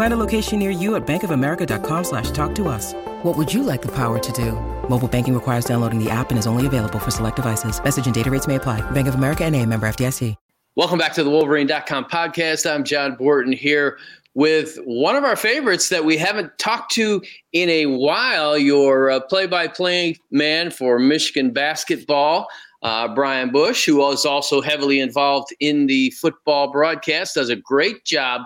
Find a location near you at bankofamerica.com slash talk to us. What would you like the power to do? Mobile banking requires downloading the app and is only available for select devices. Message and data rates may apply. Bank of America and a member FDIC. Welcome back to the Wolverine.com podcast. I'm John Borton here with one of our favorites that we haven't talked to in a while, your play by play man for Michigan basketball. Uh, Brian Boesch, who is also heavily involved in the football broadcast, does a great job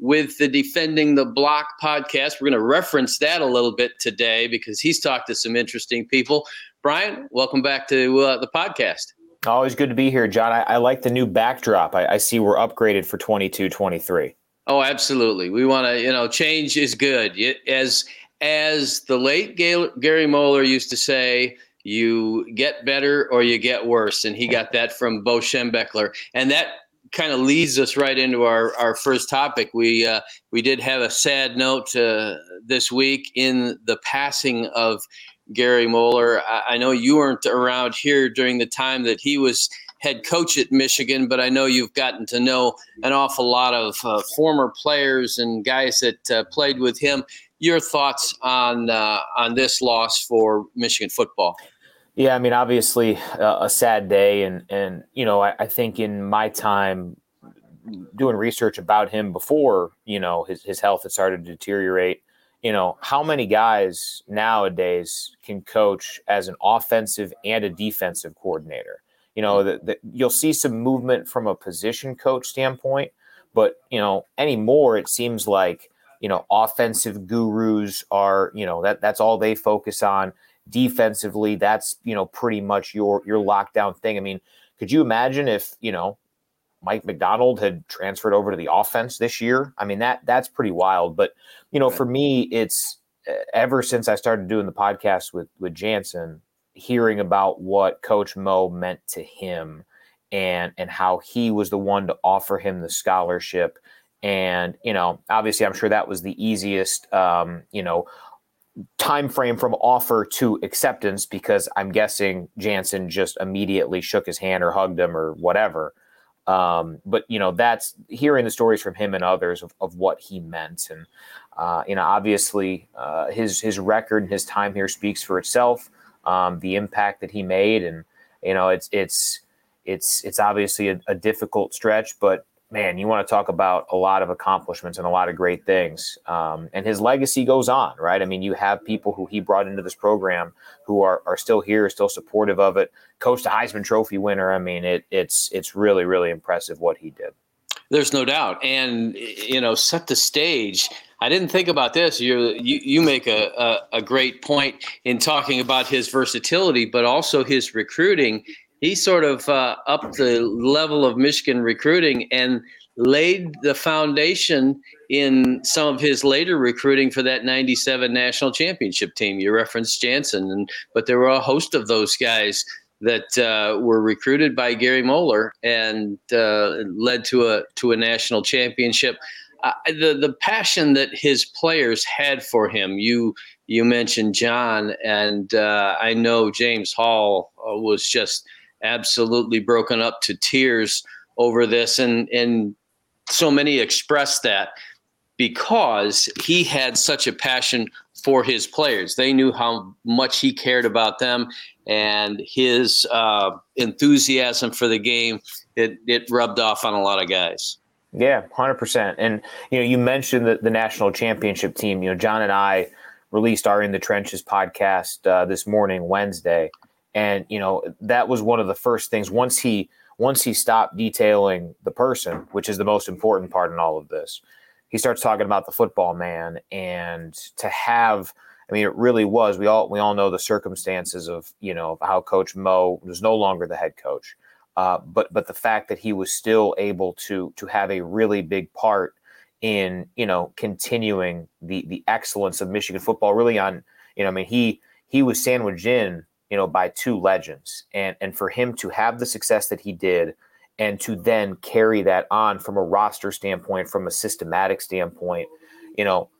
with the Defending the Block podcast. We're going to reference that a little bit today because he's talked to some interesting people. Brian, welcome back to uh, the podcast. Always good to be here, John. I, I like the new backdrop. I, I, see we're upgraded for 22 23. Oh, absolutely. We want to, you know, change is good. As as the late Gary Moeller used to say, you get better or you get worse. And he got that from Bo Schembechler. And that kind of leads us right into our, our first topic. We uh, we did have a sad note uh, this week in the passing of Gary Moeller. I, I, know you weren't around here during the time that he was head coach at Michigan, but I know you've gotten to know an awful lot of uh, former players and guys that uh, played with him. Your thoughts on uh, on this loss for Michigan football? Yeah, I mean, obviously uh, a sad day, and and you know, I, I, think in my time doing research about him before, you know, his his health had started to deteriorate. You know, how many guys nowadays can coach as an offensive and a defensive coordinator? You know, that you'll see some movement from a position coach standpoint, but you know, anymore it seems like you know offensive gurus are you know that that's all they focus on defensively, that's you know pretty much your your lockdown thing. I mean, could you imagine if you know Mike Macdonald had transferred over to the offense this year? I mean that that's pretty wild. But you know, for me, it's ever since I started doing the podcast with with Jansen, hearing about what Coach Mo meant to him and and how he was the one to offer him the scholarship and you know obviously i'm sure that was the easiest um, you know time frame from offer to acceptance because I'm guessing Jansen just immediately shook his hand or hugged him or whatever. Um, but you know, that's hearing the stories from him and others of, of what he meant, and uh, you know, obviously uh, his his record and his time here speaks for itself. Um, the impact that he made, and you know, it's it's it's it's obviously a, a difficult stretch, but man, you want to talk about a lot of accomplishments and a lot of great things. Um, and his legacy goes on, right? I mean, you have people who he brought into this program who are, are still here, still supportive of it. Coach, the Heisman Trophy winner. I mean, it, it's it's really really impressive what he did. There's no doubt, and you know, set the stage. I didn't think about this. You you, you make a, a, a great point in talking about his versatility, but also his recruiting he sort of uh, upped the level of Michigan recruiting and laid the foundation in some of his later recruiting for that 97 national championship team. You referenced Jansen, and, but there were a host of those guys that uh, were recruited by Gary Moeller and uh, led to a to a national championship. Uh, the the passion that his players had for him. You you mentioned John, and uh, I know James Hall uh, was just absolutely broken up to tears over this, and and so many expressed that. because he had such a passion for his players. They knew how much he cared about them and his uh, enthusiasm for the game. It, it rubbed off on a lot of guys. Yeah, hundred percent. And you know, you mentioned the, the national championship team. You know, John and I released our In the Trenches podcast uh, this morning, Wednesday, and you know that was one of the first things. Once he once he stopped detailing the person, which is the most important part in all of this, he starts talking about the football man, and to have. I mean, it really was. We all we all know the circumstances of you know how Coach Mo was no longer the head coach, uh, but but the fact that he was still able to to have a really big part in you know continuing the the excellence of Michigan football. Really on you know I mean he he was sandwiched in you know by two legends, and and for him to have the success that he did. And to then carry that on from a roster standpoint, from a systematic standpoint, you know,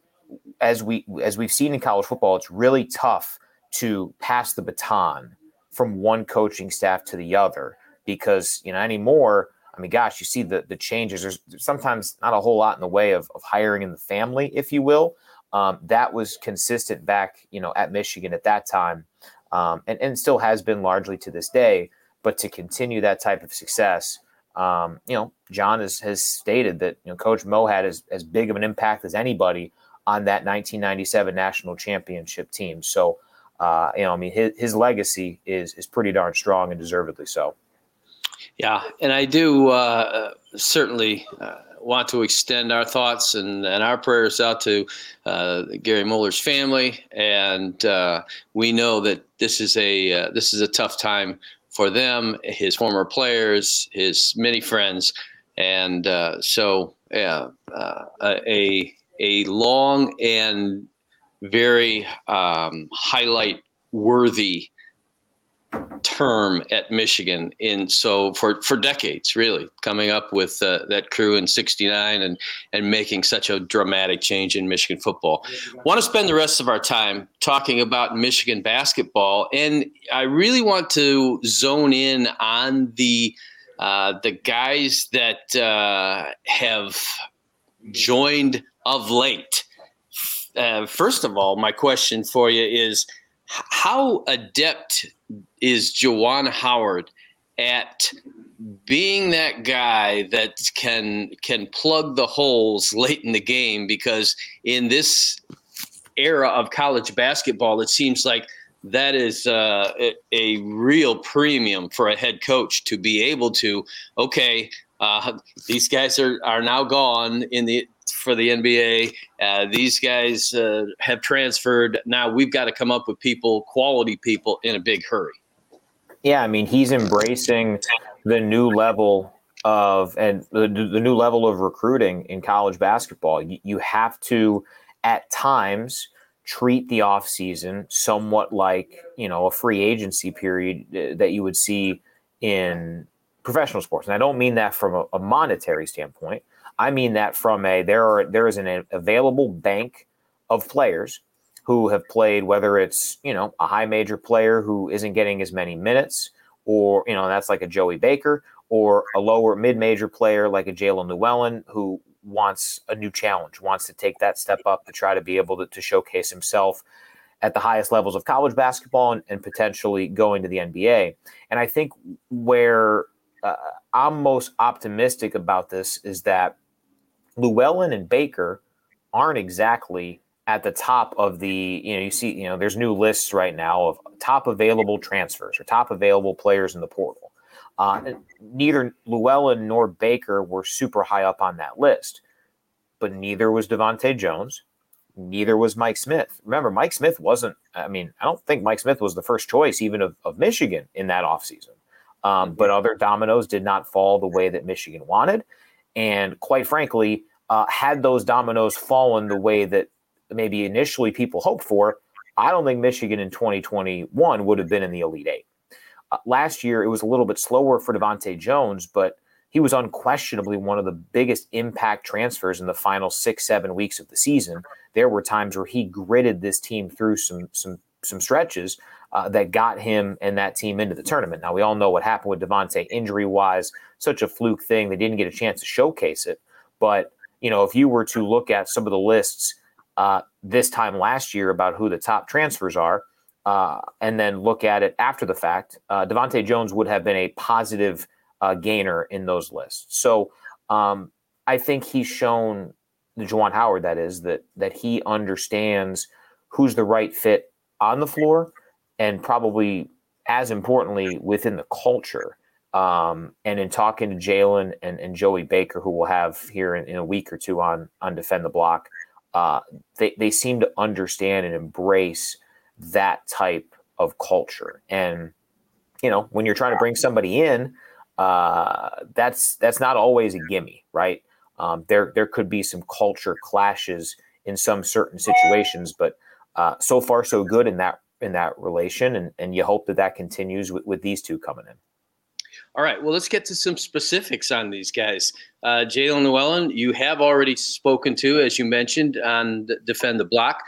as we as we've seen in college football, it's really tough to pass the baton from one coaching staff to the other because you know anymore. I mean, gosh, you see the the changes. There's, sometimes not a whole lot in the way of, of hiring in the family, if you will. Um, that was consistent back, you know, at Michigan at that time, um, and and still has been largely to this day. But to continue that type of success, um, you know, John has has stated that you know Coach Mo had as as big of an impact as anybody on that 1997 national championship team. So, uh, you know, I mean, his, his legacy is is pretty darn strong and deservedly so. Yeah, and I do uh, certainly uh, want to extend our thoughts and, and our prayers out to uh, Gary Moeller's family, and uh, we know that this is a uh, this is a tough time for them, his former players, his many friends, and uh, so yeah, a a long and very um, highlight worthy term at Michigan in so for for decades really coming up with uh, that crew in 69 and and making such a dramatic change in Michigan football. Want to spend the rest of our time talking about Michigan basketball and I really want to zone in on the uh, the guys that uh, have joined of late. Uh, first of all, my question for you is how adept is Juwan Howard at being that guy that can can plug the holes late in the game because in this era of college basketball it seems like that is uh, a, a, real premium for a head coach to be able to okay uh, these guys are, are now gone in the for the NBA. Uh, these guys uh, have transferred. Now we've got to come up with people, quality people, in a big hurry. Yeah, I mean he's embracing the new level of and the, the new level of recruiting in college basketball. You, you have to, at times, treat the off season somewhat like you know a free agency period uh, that you would see in professional sports. And I don't mean that from a, a monetary standpoint. I mean that from a there are there is an available bank of players who have played, whether it's you know a high major player who isn't getting as many minutes, or you know that's like a Joey Baker, or a lower mid major player like a Jaelin Llewellyn who wants a new challenge, wants to take that step up to try to be able to, to showcase himself at the highest levels of college basketball and, and potentially going to the NBA. And I think where uh, I'm most optimistic about this is that Llewellyn and Baker aren't exactly at the top of the, you know, you see, you know, there's new lists right now of top available transfers or top available players in the portal. Uh, neither Llewellyn nor Baker were super high up on that list, but neither was DeVante' Jones. Neither was Mike Smith. Remember, Mike Smith wasn't, I mean, I don't think Mike Smith was the first choice even of, of Michigan in that offseason. Um, but other dominoes did not fall the way that Michigan wanted. And quite frankly, uh, had those dominoes fallen the way that maybe initially people hoped for, I don't think Michigan in 2021 would have been in the Elite Eight. Uh, last year, it was a little bit slower for DeVante' Jones, but he was unquestionably one of the biggest impact transfers in the final six, seven weeks of the season. There were times where he gritted this team through some some some stretches uh, that got him and that team into the tournament. Now we all know what happened with DeVante injury wise, such a fluke thing. They didn't get a chance to showcase it, but you know, if you were to look at some of the lists uh, this time last year about who the top transfers are, uh, and then look at it after the fact, uh, DeVante' Jones would have been a positive uh, gainer in those lists. So um, I think he's shown the Juwan Howard that is that that he understands who's the right fit on the floor, and probably as importantly within the culture. Um, and in talking to Jaelin and, and Joey Baker, who we'll have here in, in, a week or two on on defend the block, uh, they they seem to understand and embrace that type of culture. And you know, when you're trying to bring somebody in, uh, that's that's not always a gimme, right? Um, there there could be some culture clashes in some certain situations, but uh, so far so good in that in that relation, and and you hope that that continues with, with these two coming in. All right, well, let's get to some specifics on these guys. Uh, Jaelin Llewellyn, you have already spoken to, as you mentioned, on Defend the Block.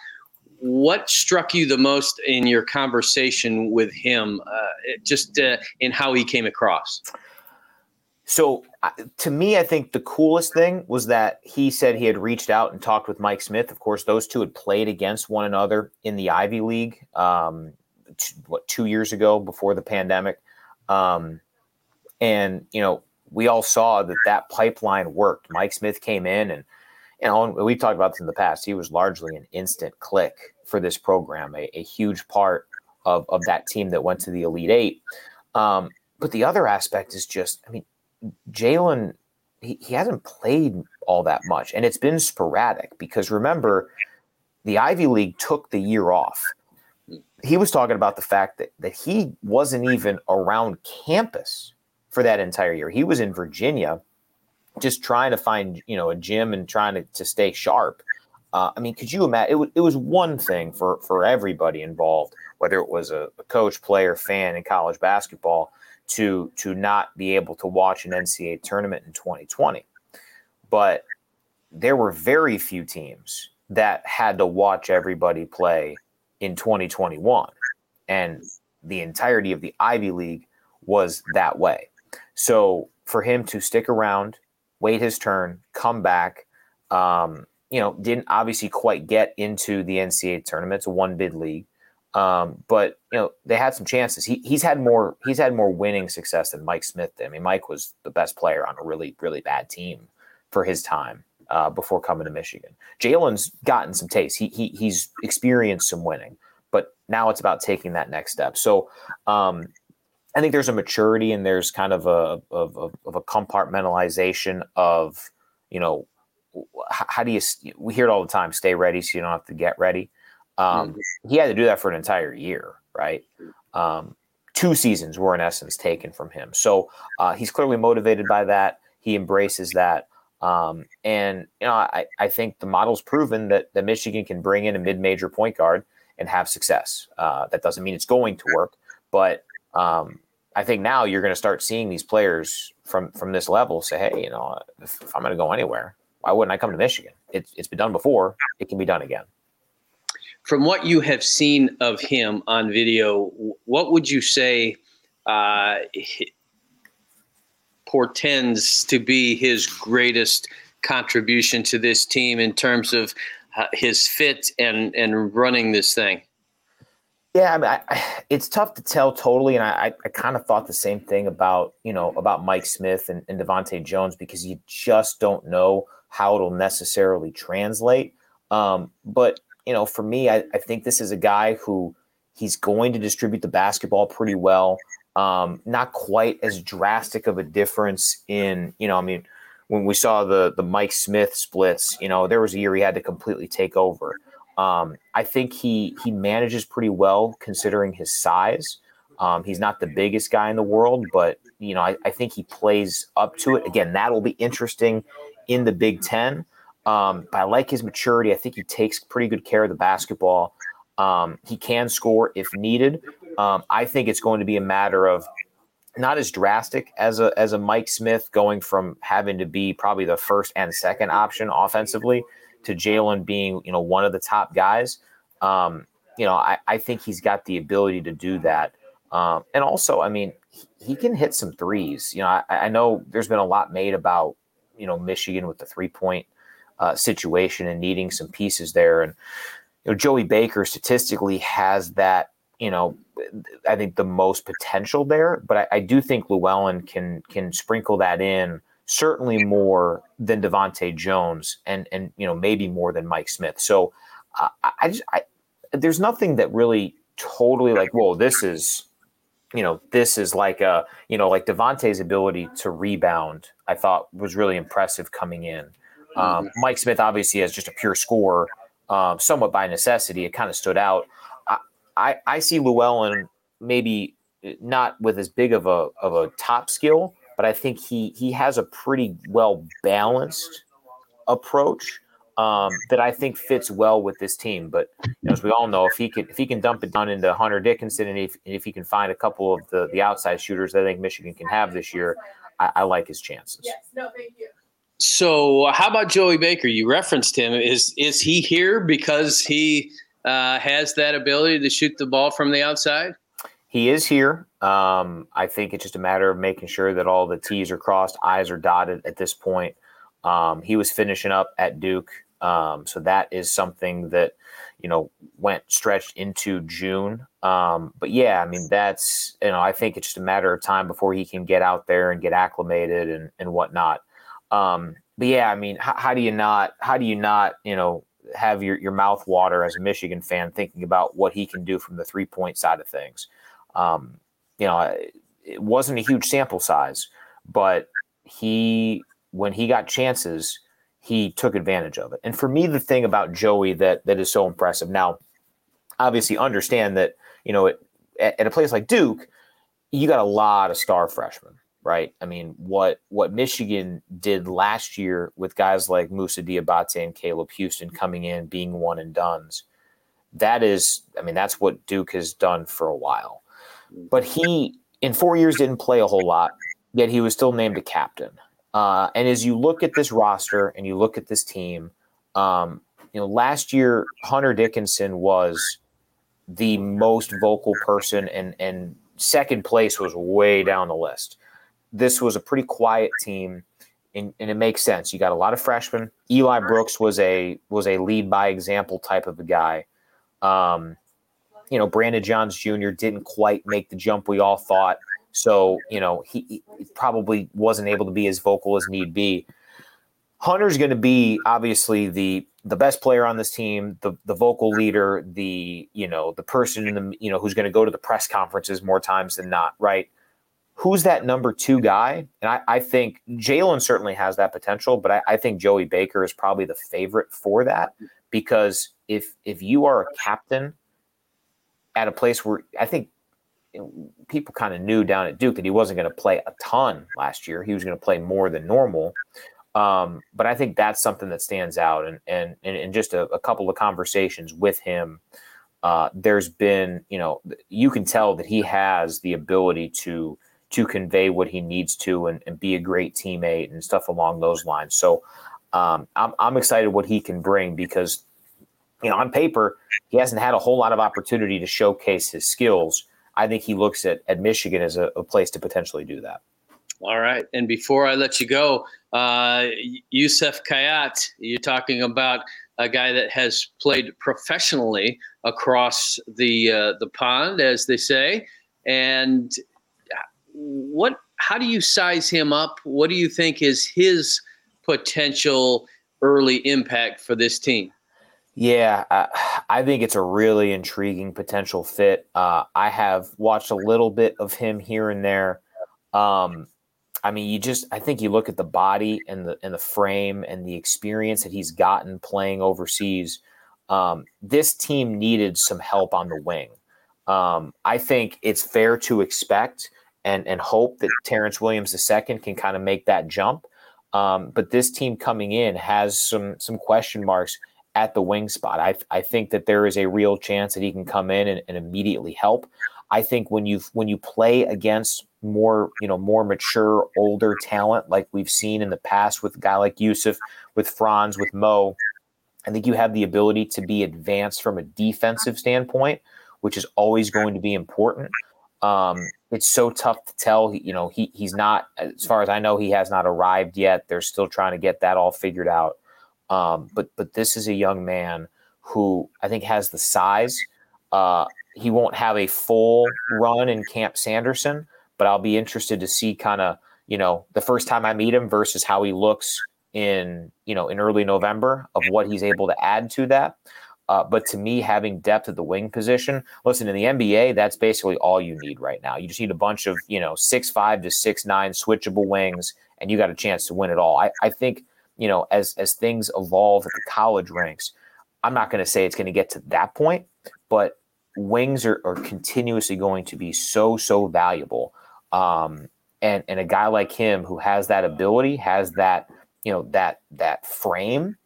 What struck you the most in your conversation with him, uh, just uh, in how he came across? So, to me, I think the coolest thing was that he said he had reached out and talked with Mike Smith. Of course, those two had played against one another in the Ivy League, um, t- what, two years ago before the pandemic. Um, and, you know, we all saw that that pipeline worked. Mike Smith came in and, you know, we've talked about this in the past. He was largely an instant click for this program, a, a huge part of, of that team that went to the Elite Eight. Um, but the other aspect is just, I mean, Jaelin, he, he hasn't played all that much, and it's been sporadic because remember, the Ivy League took the year off. He was talking about the fact that, that he wasn't even around campus for that entire year. He was in Virginia just trying to find, you know, a gym and trying to, to stay sharp. Uh, I mean, could you imagine? It, w- it was one thing for, for everybody involved, whether it was a, a coach, player, fan in college basketball, to to not be able to watch an NCAA tournament in 2020. But there were very few teams that had to watch everybody play in 2021. And the entirety of the Ivy League was that way. So for him to stick around, wait his turn, come back, um, you know, didn't obviously quite get into the NCAA tournament. It's a one bid league. Um, but you know they had some chances. He, he's had more he's had more winning success than Mike Smith did. I mean, Mike was the best player on a really really bad team for his time uh, before coming to Michigan. Jaelin's gotten some taste. He, he he's experienced some winning, but now it's about taking that next step. So um, I think there's a maturity and there's kind of a of, of, of a compartmentalization of you know how do you we hear it all the time stay ready so you don't have to get ready um, mm-hmm. He had to do that for an entire year, right? Um, two seasons were in essence taken from him. So uh, he's clearly motivated by that. He embraces that. Um, and you know, I, I think the model's proven that, that Michigan can bring in a mid-major point guard and have success. Uh, that doesn't mean it's going to work, but um, I think now you're going to start seeing these players from from this level say, "Hey, you know, if, if I'm going to go anywhere, why wouldn't I come to Michigan? It's it's been done before. It can be done again." From what you have seen of him on video, what would you say uh, portends to be his greatest contribution to this team in terms of uh, his fit and and running this thing? Yeah, I mean, I, I, it's tough to tell totally, and I, I kind of thought the same thing about you know about Mike Smith and, and DeVante' Jones because you just don't know how it'll necessarily translate. Um, but you know, for me, I, I think this is a guy who he's going to distribute the basketball pretty well. Um, not quite as drastic of a difference in, you know, I mean, when we saw the the Mike Smith splits, you know, there was a year he had to completely take over. Um, I think he he manages pretty well considering his size. Um, he's not the biggest guy in the world, but you know, I, I think he plays up to it. Again, that will be interesting in the Big Ten. Um, but I like his maturity. I think he takes pretty good care of the basketball. Um, he can score if needed. Um, I think it's going to be a matter of not as drastic as a as a Mike Smith going from having to be probably the first and second option offensively to Jaelin being you know one of the top guys. Um, you know, I, I think he's got the ability to do that. Um, and also, I mean, he, can hit some threes. You know, I, I know there's been a lot made about you know Michigan with the three point uh, situation and needing some pieces there. And you know, Joey Baker statistically has that. You know, I think the most potential there, but I, I do think Llewellyn can can sprinkle that in certainly more than DeVante' Jones, and and you know maybe more than Mike Smith. So uh, I just I, there's nothing that really totally like whoa this is you know this is like a you know like DeVante's ability to rebound I thought was really impressive coming in. Um, mm-hmm. Mike Smith obviously has just a pure score, um, somewhat by necessity. It kind of stood out. I, I, I see Llewellyn maybe not with as big of a of a top skill, but I think he he has a pretty well balanced approach um, that I think fits well with this team. But you know, as we all know, if he can if he can dump it down into Hunter Dickinson, and if if he can find a couple of the the outside shooters, that I think Michigan can have this year. I, I like his chances. Yes. No. Thank you. So, how about Joey Baker? You referenced him. Is is he here because he uh, has that ability to shoot the ball from the outside? He is here. Um, I think it's just a matter of making sure that all the T's are crossed, I's are dotted at this point. Um, he was finishing up at Duke, um, so that is something that you know went stretched into June. Um, but yeah, I mean that's you know I think it's just a matter of time before he can get out there and get acclimated and and whatnot. Um, but yeah, I mean, how, how do you not how do you not you know have your your mouth water as a Michigan fan thinking about what he can do from the three point side of things? Um, you know, it wasn't a huge sample size, but he, when he got chances, he took advantage of it. And for me, the thing about Joey that that is so impressive now, obviously, understand that you know, at, at a place like Duke, you got a lot of star freshmen, right? I mean, what what Michigan did last year with guys like Moussa Diabate and Caleb Houstan coming in, being one and duns, that is, I mean, that's what Duke has done for a while. But he, in four years, didn't play a whole lot, yet he was still named a captain. Uh, and as you look at this roster and you look at this team, um, you know, last year Hunter Dickinson was the most vocal person, and and second place was way down the list. This was a pretty quiet team, and, and it makes sense. You got a lot of freshmen. Eli Brooks was a was a lead by example type of a guy. Um, you know, Brandon Johns Jr. didn't quite make the jump we all thought. So, you know, he, he probably wasn't able to be as vocal as need be. Hunter's going to be obviously the the best player on this team, the the vocal leader, the you know the person in the you know who's going to go to the press conferences more times than not, right? Who's that number two guy? And I, I think Jaelin certainly has that potential, but I, I think Joey Baker is probably the favorite for that because if if you are a captain at a place where I think people kind of knew down at Duke that he wasn't going to play a ton last year. He was going to play more than normal. Um, but I think that's something that stands out. And and and, just a, a couple of conversations with him, uh, there's been you know you can tell that he has the ability to to convey what he needs to and, and be a great teammate and stuff along those lines. So um, I'm I'm excited what he can bring because you know, on paper, he hasn't had a whole lot of opportunity to showcase his skills. I think he looks at, at Michigan as a, a place to potentially do that. All right. And before I let you go, uh, Youssef Khayat, you're talking about a guy that has played professionally across the uh, the pond, as they say. And what? How do you size him up? What do you think is his potential early impact for this team? Yeah, uh, I think it's a really intriguing potential fit. Uh, I have watched a little bit of him here and there. Um, I mean, you just I think you look at the body and the and the frame and the experience that he's gotten playing overseas. Um, this team needed some help on the wing. Um, I think it's fair to expect and and hope that Terrance Williams II can kind of make that jump. Um, but this team coming in has some some question marks at the wing spot. I, I think that there is a real chance that he can come in and, and immediately help. I think when you when you play against more you know more mature older talent like we've seen in the past with a guy like Youssef, with Franz, with Mo, I think you have the ability to be advanced from a defensive standpoint, which is always going to be important. Um, it's so tough to tell. You know, he he's not as far as I know, he has not arrived yet. They're still trying to get that all figured out. Um, but but this is a young man who I think has the size. Uh, he won't have a full run in Camp Sanderson, but I'll be interested to see kind of you know the first time I meet him versus how he looks in you know in early November of what he's able to add to that. Uh, but to me, having depth at the wing position, listen, in the NBA, that's basically all you need right now. You just need a bunch of, you know, six five to six nine switchable wings, and you got a chance to win it all. I, I think, you know, as as things evolve at the college ranks, I'm not going to say it's going to get to that point, but wings are, are continuously going to be so, so valuable. Um, and and a guy like him who has that ability, has that, you know, that that frame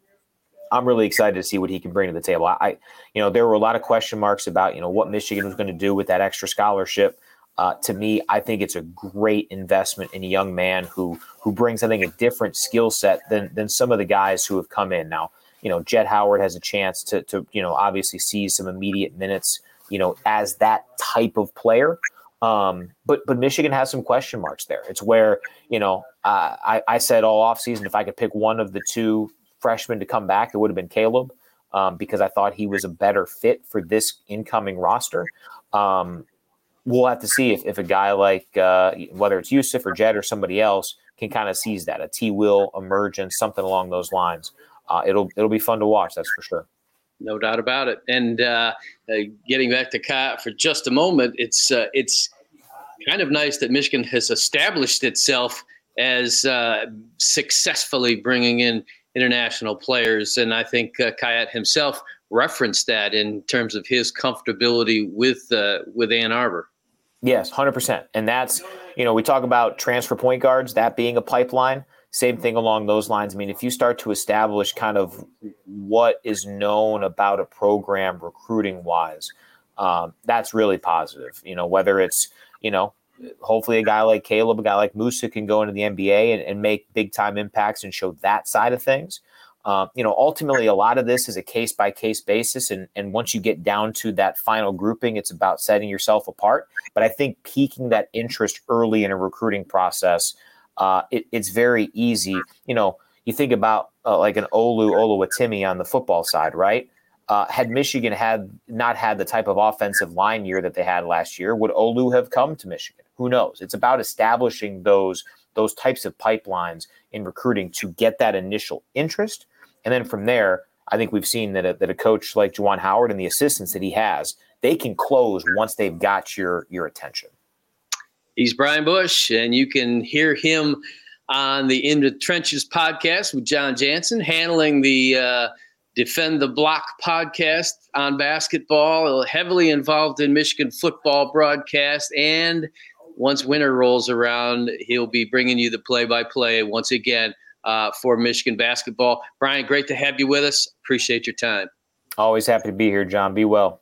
I'm really excited to see what he can bring to the table. I, you know, there were a lot of question marks about, you know, what Michigan was going to do with that extra scholarship. Uh, to me, I think it's a great investment in a young man who who brings, I think, a different skill set than than some of the guys who have come in. Now, you know, Jett Howard has a chance to to you know obviously see some immediate minutes, you know, as that type of player. Um, but but Michigan has some question marks there. It's where you know uh, I I said all offseason if I could pick one of the two freshman to come back, it would have been Caleb um, because I thought he was a better fit for this incoming roster. Um, we'll have to see if, if a guy like uh, whether it's Youssef or Jett or somebody else can kind of seize that a T will emergence, something along those lines. Uh, it'll it'll be fun to watch, that's for sure. No doubt about it. And uh, uh getting back to Kai for just a moment, it's uh, it's kind of nice that Michigan has established itself as uh, successfully bringing in international players. And I think uh, Khayat himself referenced that in terms of his comfortability with uh, with Ann Arbor. Yes, hundred percent. And that's you know we talk about transfer point guards that being a pipeline. Same thing along those lines. I mean, if you start to establish kind of what is known about a program recruiting wise, um, that's really positive. You know, whether it's you know hopefully a guy like Caleb, a guy like Moussa can go into the NBA and, and make big time impacts and show that side of things. Uh, you know, ultimately, a lot of this is a case by case basis, and and once you get down to that final grouping, it's about setting yourself apart. But I think piquing that interest early in a recruiting process, uh, it, it's very easy. You know, you think about uh, like an Olu Oluwatimi on the football side, right? Uh, had Michigan had not had the type of offensive line year that they had last year, would Olu have come to Michigan? Who knows? It's about establishing those those types of pipelines in recruiting to get that initial interest, and then from there, I think we've seen that a, that a coach like Juwan Howard and the assistants that he has, they can close once they've got your your attention. He's Brian Boesch, and you can hear him on the In the Trenches podcast with Jon Jansen, handling the uh, Defend the Block podcast on basketball, heavily involved in Michigan football broadcast, and once winter rolls around, he'll be bringing you the play by play once again uh, for Michigan basketball. Brian, great to have you with us. Appreciate your time. Always happy to be here, John. Be well.